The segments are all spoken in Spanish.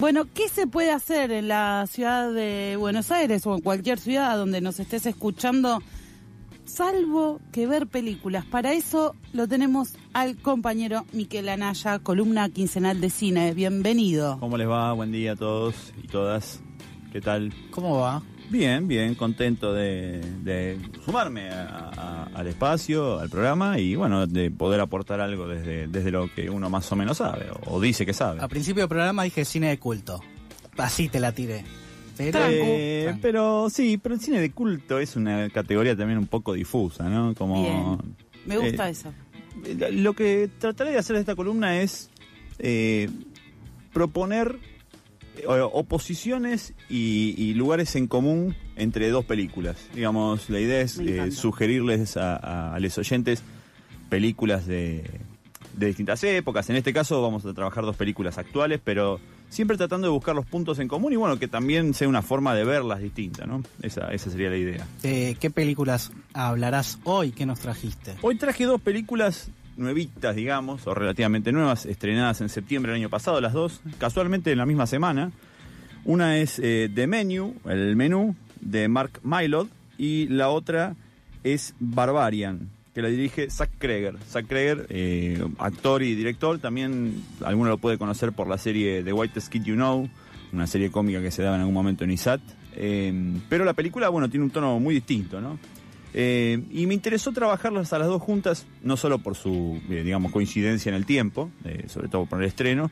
Bueno, ¿qué se puede hacer en la ciudad de Buenos Aires o en cualquier ciudad donde nos estés escuchando? Salvo que ver películas. Para eso lo tenemos al compañero Miquel Anaya, columna quincenal de cine. Bienvenido. ¿Cómo les va? Buen día a todos y todas. ¿Qué tal? ¿Cómo va? Bien, bien, contento de, de sumarme a- a- al espacio, al programa y bueno, de poder aportar algo desde, desde lo que uno más o menos sabe o, o dice que sabe. Al principio del programa dije cine de culto. Así te la tiré. Pero, Eh, Trancu. pero sí, pero el cine de culto es una categoría también un poco difusa, ¿no? Como Bien. Me gusta eh, eso. Lo que trataré de hacer en esta columna es eh, proponer eh, oposiciones y, y lugares en común entre dos películas. Digamos, la idea es eh, sugerirles a, a- a los oyentes películas de, de distintas épocas. En este caso vamos a trabajar dos películas actuales, pero siempre tratando de buscar los puntos en común y bueno, que también sea una forma de verlas distinta, ¿no? Esa, esa sería la idea. ¿De qué películas hablarás hoy? ¿Qué nos trajiste? Hoy traje dos películas nuevitas, digamos, o relativamente nuevas, estrenadas en septiembre del año pasado, las dos, casualmente en la misma semana. Una es eh, The Menu, el menú, de Mark Mylod, y la otra es Barbarian, que la dirige Zack Kreger. Zack Kreger, eh, actor y director, también alguno lo puede conocer por la serie The White Kid You Know, una serie cómica que se daba en algún momento en ISAT. Eh, pero la película, bueno, tiene un tono muy distinto, ¿no? Eh, y me interesó trabajarlas a las dos juntas, no solo por su, eh, digamos, coincidencia en el tiempo, eh, sobre todo por el estreno,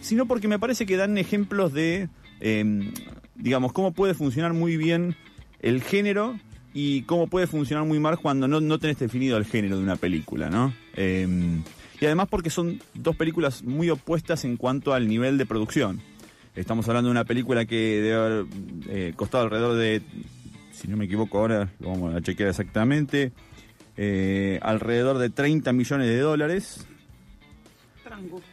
sino porque me parece que dan ejemplos de, eh, digamos, cómo puede funcionar muy bien el género y cómo puede funcionar muy mal cuando no, no tenés definido el género de una película, ¿no? Eh, y además porque son dos películas muy opuestas en cuanto al nivel de producción. Estamos hablando de una película que debe haber costado alrededor de, si no me equivoco ahora, lo vamos a chequear exactamente, eh, alrededor de 30 millones de dólares,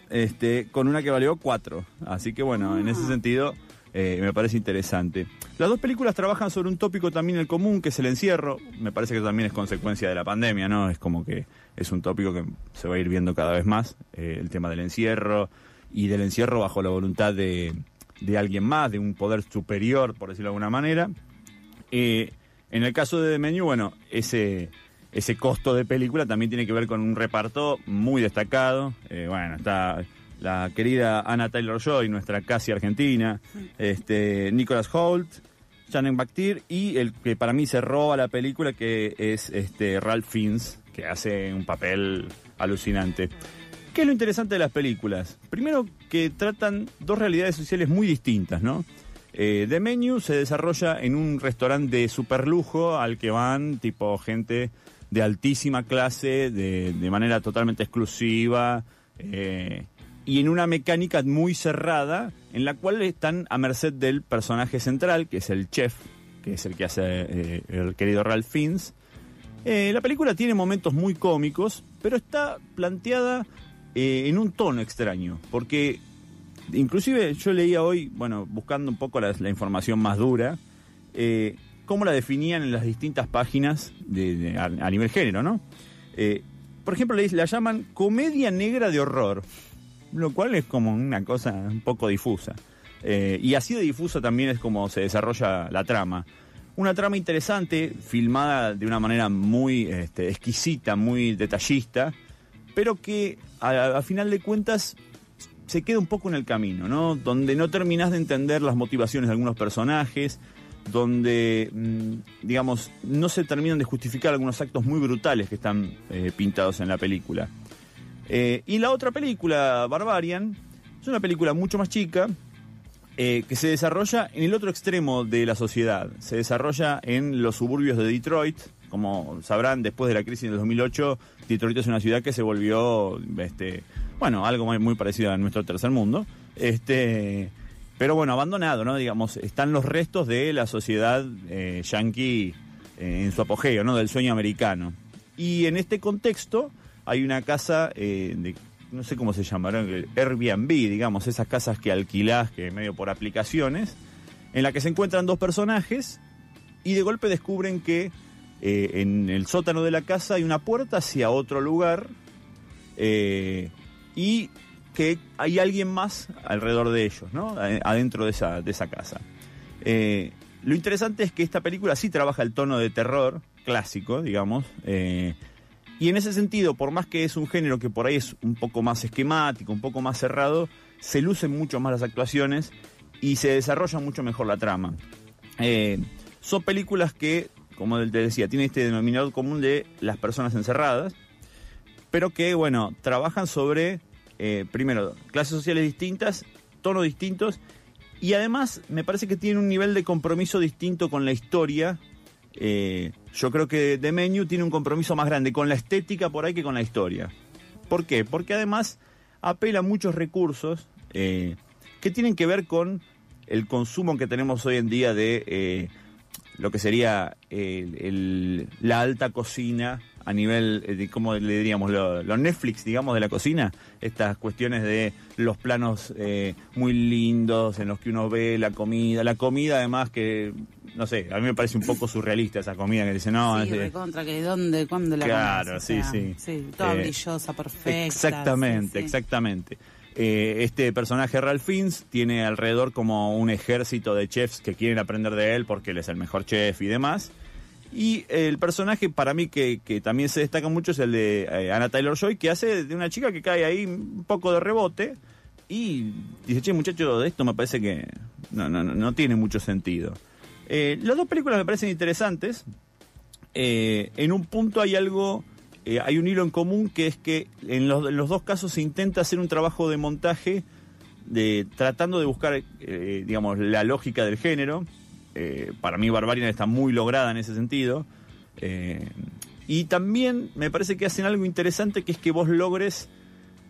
este, con una que valió 4. Así que bueno, en ese sentido eh, me parece interesante. Las dos películas trabajan sobre un tópico también el común, que es el encierro. Me parece que también es consecuencia de la pandemia, ¿no? Es como que es un tópico que se va a ir viendo cada vez más, eh, el tema del encierro y del encierro bajo la voluntad de, de alguien más, de un poder superior, por decirlo de alguna manera. Eh, en el caso de The Menu, bueno, ese, ese costo de película también tiene que ver con un reparto muy destacado. Eh, bueno, está la querida Anna Taylor Joy, nuestra casi argentina, este, Nicholas Holt, Shannon Baktir y el que para mí se roba la película, que es este, Ralph Fiennes, que hace un papel alucinante. ¿Qué es lo interesante de las películas? Primero que tratan dos realidades sociales muy distintas, ¿no? Eh, The Menu se desarrolla en un restaurante de superlujo al que van tipo gente de altísima clase, de, de manera totalmente exclusiva, eh, y en una mecánica muy cerrada, en la cual están a merced del personaje central, que es el chef, que es el que hace eh, el querido Ralph Fiennes. Eh, la película tiene momentos muy cómicos, pero está planteada en un tono extraño, porque inclusive yo leía hoy, bueno, buscando un poco la, la información más dura, eh, cómo la definían en las distintas páginas de, a, nivel género, ¿no? Eh, por ejemplo, la llaman comedia negra de horror, lo cual es como una cosa un poco difusa. Eh, y así de difusa también es como se desarrolla la trama. Una trama interesante, filmada de una manera muy este, exquisita, muy detallista, pero que a final de cuentas se queda un poco en el camino, ¿no? Donde no terminás de entender las motivaciones de algunos personajes, donde, mm, digamos, no se terminan de justificar algunos actos muy brutales que están eh, pintados en la película. Eh, y la otra película, Barbarian, es una película mucho más chica, eh, que se desarrolla en el otro extremo de la sociedad. Se desarrolla en los suburbios de Detroit. Como sabrán, después de la crisis del 2008, Detroit es una ciudad que se volvió, este, bueno, algo muy, parecido a nuestro tercer mundo. Este, pero bueno, abandonado, ¿no? Digamos, están los restos de la sociedad eh, yankee eh, en su apogeo, ¿no? Del sueño americano. Y en este contexto hay una casa eh, no sé cómo se llamará, Airbnb, digamos, esas casas que alquilás, que medio por aplicaciones, en la que se encuentran dos personajes y de golpe descubren que eh, en el sótano de la casa hay una puerta hacia otro lugar y que hay alguien más alrededor de ellos, ¿no? Adentro de esa, de esa casa. Eh, lo interesante es que esta película sí trabaja el tono de terror clásico, digamos. Eh, y en ese sentido, por más que es un género que por ahí es un poco más esquemático, un poco más cerrado, se lucen mucho más las actuaciones y se desarrolla mucho mejor la trama. Eh, son películas que, como te decía, tienen este denominador común de las personas encerradas, pero que, bueno, trabajan sobre, eh, primero, clases sociales distintas, tonos distintos, y además me parece que tiene un nivel de compromiso distinto con la historia. Eh, yo creo que The Menu tiene un compromiso más grande con la estética por ahí que con la historia. ¿Por qué? Porque además apela a muchos recursos eh, que tienen que ver con el consumo que tenemos hoy en día de lo que sería la alta cocina a nivel, eh, de, ¿cómo le diríamos? Los Netflix, digamos, de la cocina. Estas cuestiones de los planos muy lindos en los que uno ve la comida. La comida, además, que, no sé, a mí me parece un poco surrealista esa comida que dice, no... Sí, de contra, que dónde, cuándo la Claro, sí, sí. Sí, toda brillosa, perfecta. Exactamente, exactamente. Eh, este personaje Ralph Fiennes tiene alrededor como un ejército de chefs que quieren aprender de él porque él es el mejor chef y demás. Y el personaje para mí que, también se destaca mucho es el de eh, Anna Taylor Joy, que hace de una chica que cae ahí un poco de rebote y dice, che muchacho, de esto me parece que no, no, no tiene mucho sentido. Eh, las dos películas me parecen interesantes. en un punto hay algo eh, hay un hilo en común que es que en los, dos casos se intenta hacer un trabajo de montaje de tratando de buscar, eh, digamos, la lógica del género. Eh, para mí Barbarian está muy lograda en ese sentido. y también me parece que hacen algo interesante que es que vos logres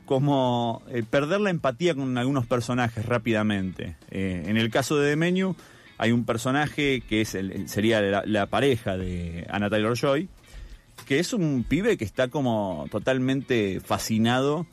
como perder la empatía con algunos personajes rápidamente. en el caso de The Menu hay un personaje que es sería la, la, pareja de Anna Taylor Joy, que es un pibe que está como totalmente fascinado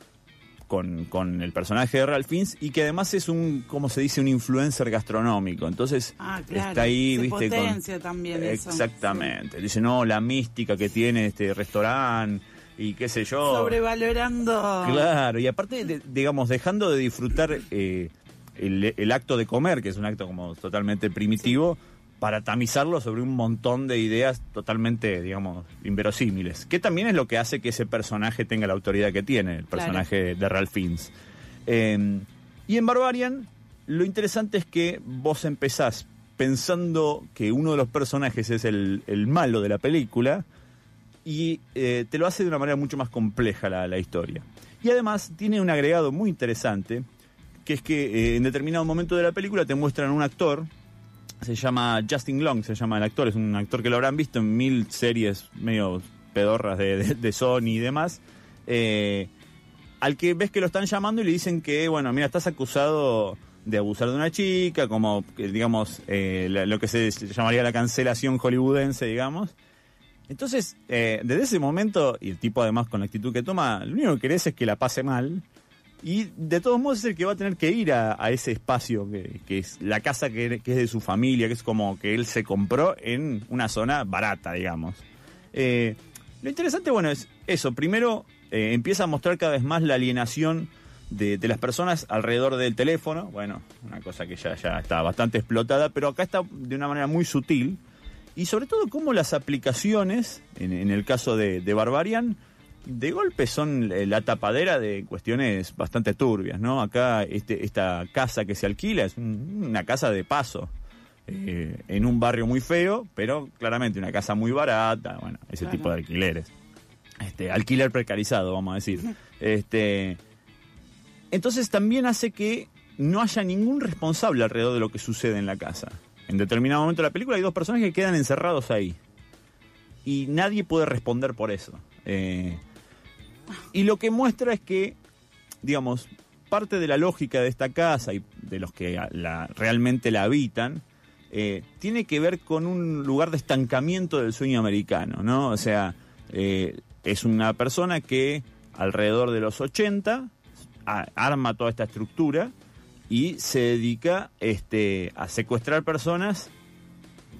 con, el personaje de Ralph Fiennes y que además es un, como se dice, un influencer gastronómico. Entonces ah, está ahí, se viste, potencia también exactamente. Dice no, la mística que tiene este restaurante y qué sé yo. Sobrevalorando. Claro, y aparte, digamos, dejando de disfrutar eh, el, acto de comer, que es un acto como totalmente primitivo para tamizarlo sobre un montón de ideas totalmente, digamos, inverosímiles. Que también es lo que hace que ese personaje tenga la autoridad que tiene, el personaje de Ralph Fiennes. Em, y en Barbarian, lo interesante es que vos empezás pensando que uno de los personajes es el, malo de la película y eh, te lo hace de una manera mucho más compleja la, historia. Y además tiene un agregado muy interesante, que es que eh, en determinado momento de la película te muestran un actor se llama Justin Long, se llama el actor, es un actor que lo habrán visto en mil series medio pedorras de, Sony y demás. Eh, al que ves que lo están llamando y le dicen que, bueno, mira, estás acusado de abusar de una chica, como, digamos, eh, lo que se llamaría la cancelación hollywoodense, digamos. Entonces, eh, desde ese momento, y el tipo además con la actitud que toma, lo único que querés es que la pase mal y de todos modos es el que va a tener que ir a, ese espacio, que, es la casa que, es de su familia, que es como que él se compró en una zona barata, digamos. Eh, lo interesante, bueno, es eso. Primero, eh, empieza a mostrar cada vez más la alienación de, las personas alrededor del teléfono. Bueno, una cosa que ya, está bastante explotada, pero acá está de una manera muy sutil. Y sobre todo cómo las aplicaciones, en, el caso de, de Barbarian, de golpe son la tapadera de cuestiones bastante turbias, ¿no? Acá este, esta casa que se alquila es una casa de paso, eh, en un barrio muy feo, pero claramente una casa muy barata, bueno, ese tipo de alquileres. Este, alquiler precarizado, vamos a decir. Este, entonces también hace que no haya ningún responsable alrededor de lo que sucede en la casa. En determinado momento de la película hay dos personas que quedan encerrados ahí. Y nadie puede responder por eso. Eh, y lo que muestra es que, digamos, parte de la lógica de esta casa y de los que la, realmente la habitan, eh, tiene que ver con un lugar de estancamiento del sueño americano, ¿no? O sea, eh, es una persona que alrededor de los 80 arma toda esta estructura y se dedica este, a secuestrar personas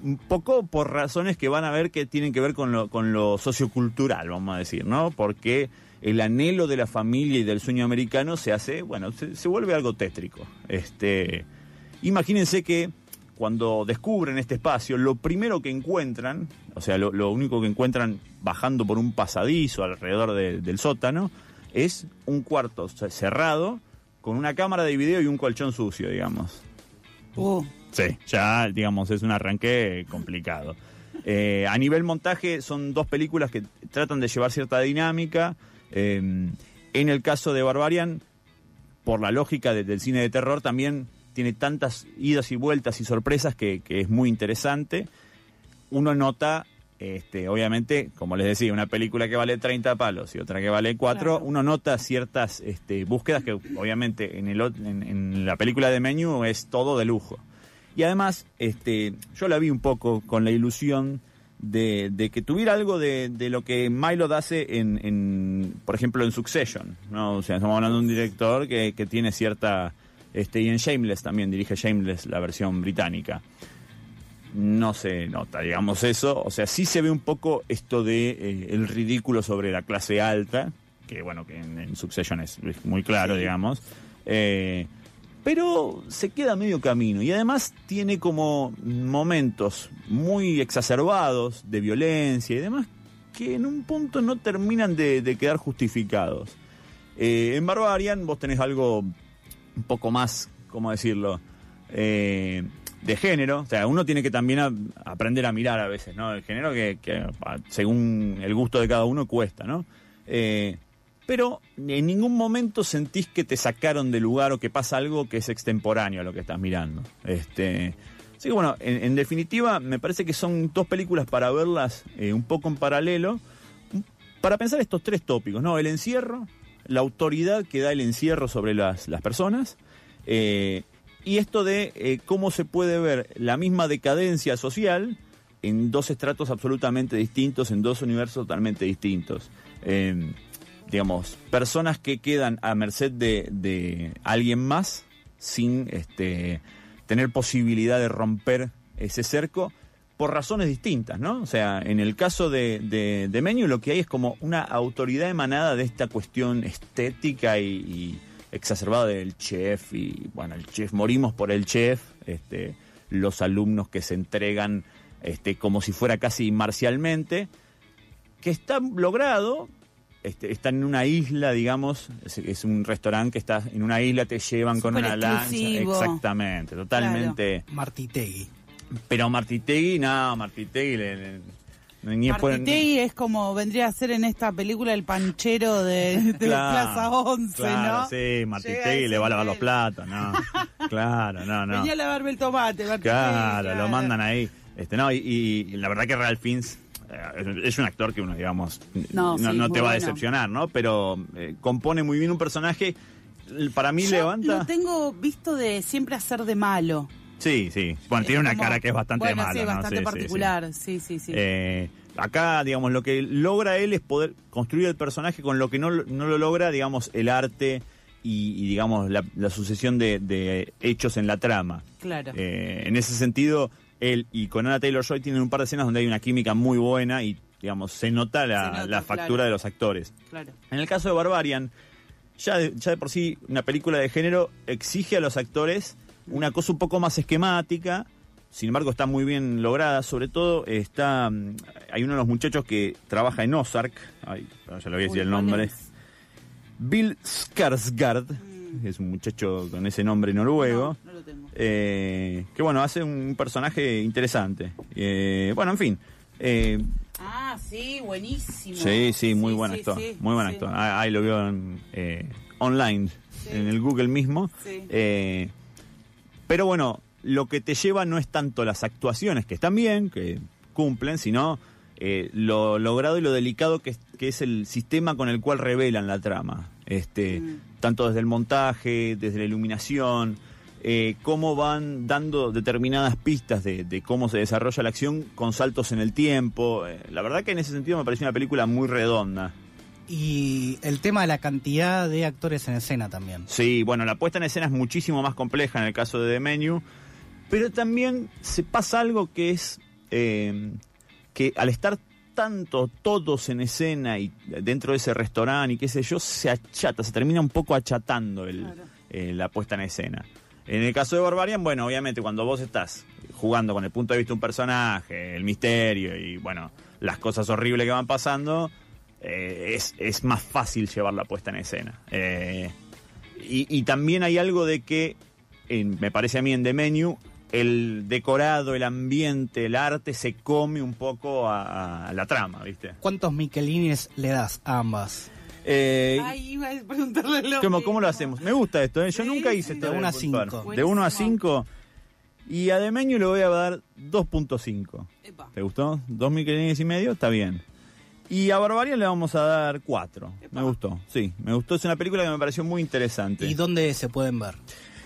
un poco por razones que van a ver que tienen que ver con lo, con lo sociocultural, vamos a decir, ¿no? Porque el anhelo de la familia y del sueño americano se hace, bueno, se, vuelve algo tétrico. Este, imagínense que cuando descubren este espacio, lo primero que encuentran, o sea, lo, único que encuentran bajando por un pasadizo alrededor del sótano, es un cuarto cerrado con una cámara de video y un colchón sucio, digamos. Uh. Sí, ya, digamos, es un arranque complicado. Eh, a nivel montaje, son dos películas que tratan de llevar cierta dinámica. Eh, en el caso de Barbarian, por la lógica del cine de terror, también tiene tantas idas y vueltas y sorpresas que, es muy interesante. Uno nota, este, obviamente, como les decía, una película que vale 30 palos y otra que vale 4, uno nota ciertas este, búsquedas que obviamente en, el, en, la película de Menú es todo de lujo. Y además, este, yo la vi un poco con la ilusión de, que tuviera algo de, lo que Milo hace en, por ejemplo, en Succession. ¿no? O sea, estamos hablando de un director que, que tiene cierta este, y en Shameless también dirige Shameless la versión británica. No se nota, digamos eso. O sea, sí se ve un poco esto de eh, el ridículo sobre la clase alta, que bueno, que en, Succession es, muy claro, digamos. Eh, pero se queda medio camino y además tiene como momentos muy exacerbados de violencia y demás que en un punto no terminan de, quedar justificados. Eh, en Barbarian vos tenés algo un poco más, ¿cómo decirlo? Eh, de género, o sea, uno tiene que también aprender a mirar a veces, ¿no? El género que, según el gusto de cada uno cuesta, ¿no? Eh, pero en ningún momento sentís que te sacaron de lugar o que pasa algo que es extemporáneo a lo que estás mirando. Este, así que bueno, en, definitiva me parece que son dos películas para verlas eh, un poco en paralelo, para pensar estos tres tópicos, ¿no? El encierro, la autoridad que da el encierro sobre las, personas. Eh, y esto de eh, cómo se puede ver la misma decadencia social en dos estratos absolutamente distintos, en dos universos totalmente distintos. Digamos, personas que quedan a merced de, de alguien más sin este, tener posibilidad de romper ese cerco por razones distintas, ¿no? O sea, en el caso de, de, Menio lo que hay es como una autoridad emanada de esta cuestión estética y, exacerbada del chef y, bueno, el chef, morimos por el chef, este, los alumnos que se entregan este, como si fuera casi marcialmente, que está logrado, este, están en una isla, digamos, es, un restaurante que está en una isla, te llevan con una lancha, exactamente, totalmente... Martitegui. Pero Martitegui, no, Martitegui le, Martitegui es como vendría a ser en esta película el panchero de, Plaza 11, ¿no? Sí, Martitegui le va a lavar los platos, ¿no? claro, no, no. Venía a lavarme el tomate, Martitegui. Claro, lo mandan ahí. Este, no, y, la verdad que Ralph eh, es un actor que uno, digamos, no, no, te va a decepcionar, ¿no? Pero eh, compone muy bien un personaje. Para mí levanta. Lo tengo visto de siempre hacer de malo. Sí, sí. Bueno, tiene una cara que es bastante bueno. Sí, bastante particular. Sí, sí, sí. Eh, acá, digamos, lo que logra él es poder construir el personaje con lo que no, no lo logra, digamos, el arte y, digamos, la, sucesión de, hechos en la trama. Claro. Eh, en ese sentido, él y con Anna Taylor-Joy tienen un par de escenas donde hay una química muy buena y, digamos, se nota la, factura de los actores. Claro. En el caso de Barbarian, ya ya de por sí una película de género exige a los actores una cosa un poco más esquemática, sin embargo está muy bien lograda, sobre todo está mm, hay uno de los muchachos que trabaja en Ozark, ay, ya le voy a decir el nombre, Bill Skarsgård, mm. Es un muchacho con ese nombre noruego, no, lo tengo. Eh, que bueno, hace un personaje interesante. Eh, bueno, en fin. Eh, ah, sí, buenísimo. Sí, sí, muy buen actor, muy buen actor. Ah, ahí, lo veo en, online, en el Google mismo. Pero bueno, lo que te lleva no es tanto las actuaciones, que están bien, que cumplen, sino eh, lo logrado y lo delicado que es, el sistema con el cual revelan la trama. Este, mm. Tanto desde el montaje, desde la iluminación, eh, cómo van dando determinadas pistas de, cómo se desarrolla la acción con saltos en el tiempo. Eh, la verdad que en ese sentido me pareció una película muy redonda. Y el tema de la cantidad de actores en escena también. Sí, bueno, la puesta en escena es muchísimo más compleja en el caso de The Menu, pero también se pasa algo que es eh, que al estar tanto todos en escena y dentro de ese restaurante y qué sé yo, se achata, se termina un poco achatando el, Claro. eh, la puesta en escena. En el caso de Barbarian, bueno, obviamente cuando vos estás jugando con el punto de vista de un personaje, el misterio y bueno, las cosas horribles que van pasando, eh, es, es más fácil llevar la puesta en escena. Eh, y, y también hay algo de que, en- me parece a mí en The Menu, el decorado, el ambiente, el arte se come un poco a, a la trama, ¿viste? ¿Cuántos Michelines le das a ambas? Eh, Ay, iba a preguntarle lo ¿Cómo, cómo lo hacemos? Me gusta esto, ¿eh? Yo Sí, nunca hice sí. esto. De uno a puntuar. cinco. De 1 a Buenísimo. 5. Y a Demeño le voy a dar 2.5. Epa. ¿Te gustó? Dos michelines y medio, está bien. Y a Barbarian le vamos a dar 4. Epa. Me gustó, sí, me gustó. Es una película que me pareció muy interesante. ¿Y dónde se pueden ver?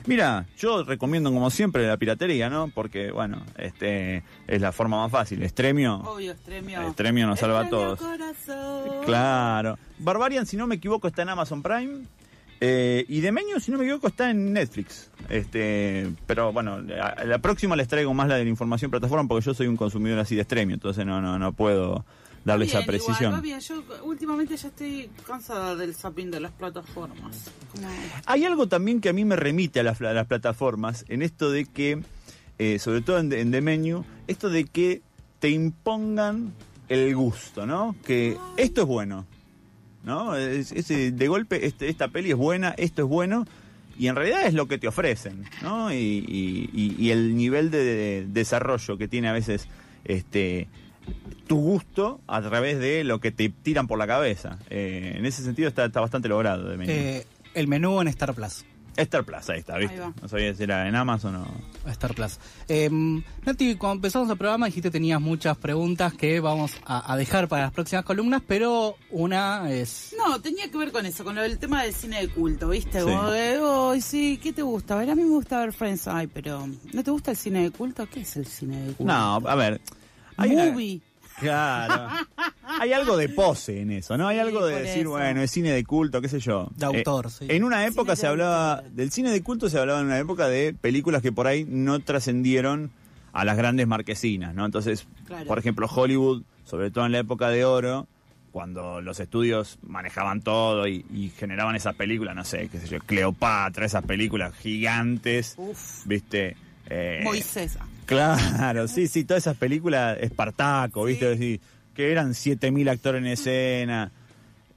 Mira, yo recomiendo como siempre la piratería, ¿no? Porque, bueno, este es la forma más fácil. Estremio, Obvio, Estremio. Estremio nos salva a todos. corazón. Claro. Barbarian, si no me equivoco, está en Amazon Prime. Eh, y Demeño, si no me equivoco, está en Netflix. Este, pero bueno, la, la próxima les traigo más la de la información plataforma porque yo soy un consumidor así de Estremio, entonces no, no, no puedo darle Bien, esa precisión. Igual, bien. Yo últimamente ya estoy cansada del zapping de las plataformas. Como- Hay algo también que a mí me remite a las, a las plataformas, en esto de que, eh, sobre todo en, en The Menu, esto de que te impongan el gusto, ¿no? Que esto es bueno, ¿no? Es- es, eh, de golpe, este, esta peli es buena, esto es bueno, y en realidad es lo que te ofrecen, ¿no? Y, y- y- y el nivel de, de desarrollo que tiene a veces este tu gusto a través de lo que te tiran por la cabeza. Eh, en ese sentido está, está bastante logrado Menu. Eh, el menú en Star Plus. Star Plus, ahí está, ¿viste? Ahí. No sabía si era en Amazon o... Star Plus. Eh, Nati, cuando empezamos el programa dijiste que tenías muchas preguntas que vamos a, a dejar para las próximas columnas, pero una es... No, tenía que ver con eso, con lo del tema del cine de culto, ¿viste? Sí. Como de, "Ay, sí, ¿qué te gusta? A ver, a mí me gusta ver Friends. Ay, pero ¿no te gusta el cine de culto? ¿Qué es el cine de culto? No, a ver... hay una- Movie. Claro. Hay algo de pose en eso, ¿no? Hay Sí, algo de decir, eso. bueno, es cine de culto, qué sé yo. De autor, sí. En una época Cine se de hablaba, autor. del cine de culto se hablaba en una época de películas que por ahí no trascendieron a las grandes marquesinas, ¿no? Entonces, Claro. por ejemplo, Hollywood, sobre todo en la época de oro, cuando los estudios manejaban todo y, y generaban esas películas, no sé, qué sé yo, Cleopatra, esas películas gigantes, Uf, ¿viste? Eh, Moisés. Claro, sí, sí, todas esas películas, Espartaco, ¿viste? Que eran 7000 actores en escena.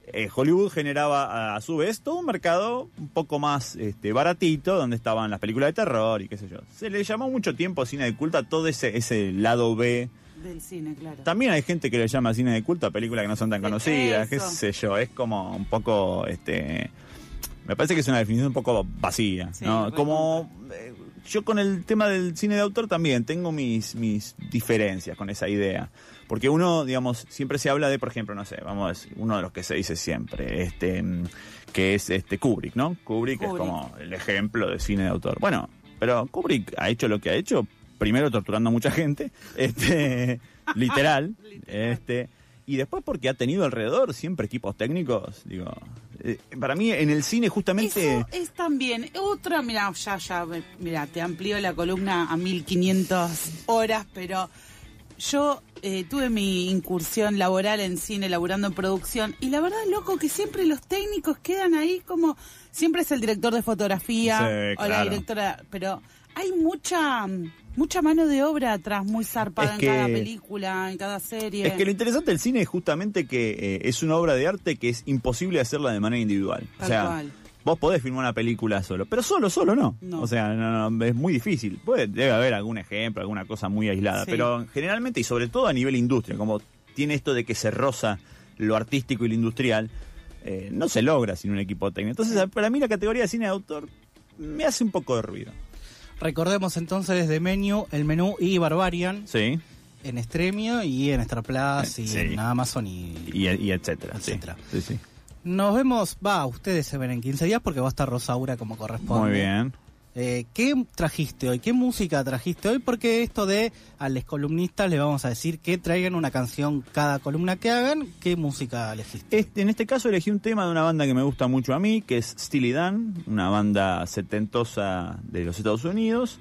Eh, Hollywood generaba a, a su vez todo un mercado un poco más este, baratito, donde estaban las películas de terror y qué sé yo. Se le llamó mucho tiempo cine de culto a todo ese, ese lado B. Del cine, claro. También hay gente que le llama cine de culto a películas que no son tan conocidas, qué sé yo, es como un poco, este, me parece que es una definición un poco vacía, Sí, ¿no? Como eh, yo con el tema del cine de autor también tengo mis, mis diferencias con esa idea, porque uno, digamos, siempre se habla de, por ejemplo, no sé, vamos a decir, uno de los que se dice siempre, este, mm, que es este Kubrick, ¿no? Kubrick, es Kubrick. como el ejemplo de cine de autor. Bueno, pero Kubrick ha hecho lo que ha hecho, primero torturando a mucha gente, este, literal, Literal. este, y después porque ha tenido alrededor siempre equipos técnicos, digo, eh, para mí en el cine justamente Eso es también. Otra, mira, ya, ya, mira, te amplío la columna a 1500 horas, pero yo eh, tuve mi incursión laboral en cine, laburando en producción, y la verdad, loco, que siempre los técnicos quedan ahí como, siempre es el director de fotografía Sí, o la directora, pero hay mucha, mucha mano de obra atrás, muy zarpada Es en cada película, en cada serie. Es que lo interesante del cine es justamente que eh, es una obra de arte que es imposible hacerla de manera individual. o Tal sea, cual. vos podés filmar una película solo, pero solo, solo no. No. O sea, no, no, es muy difícil. Puede, debe haber algún ejemplo, alguna cosa muy aislada, Sí. pero generalmente y sobre todo a nivel industria, como tiene esto de que se roza lo artístico y lo industrial, eh, no se logra sin un equipo técnico. Entonces, para mí la categoría de cine de autor me hace un poco de ruido. Recordemos entonces de menú, el menú y Barbarian Sí. en Stremio y en Star Plus y Sí. en Amazon y... Y, y etcétera. sí. Etcétera. Sí, sí. Nos vemos, va, ustedes se ven en 15 días porque va a estar Rosaura como corresponde. Muy bien. Eh, ¿Qué trajiste hoy? ¿Qué música trajiste hoy? Porque esto de a los columnistas les vamos a decir que traigan una canción cada columna que hagan. ¿Qué música elegiste? Este, en este caso elegí un tema de una banda que me gusta mucho a mí, que es Steely Dan, una banda setentosa de los Estados Unidos.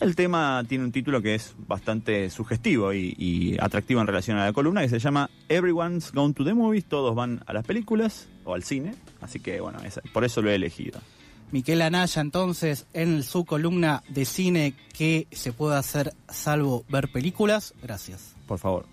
El tema tiene un título que es bastante sugestivo y, atractivo en relación a la columna, que se llama Everyone's Gone to the Movies, todos van a las películas o al cine, así que bueno, es, por eso lo he elegido. Miquel Anaya entonces en su columna de cine que se puede hacer salvo ver películas. Gracias. Por favor.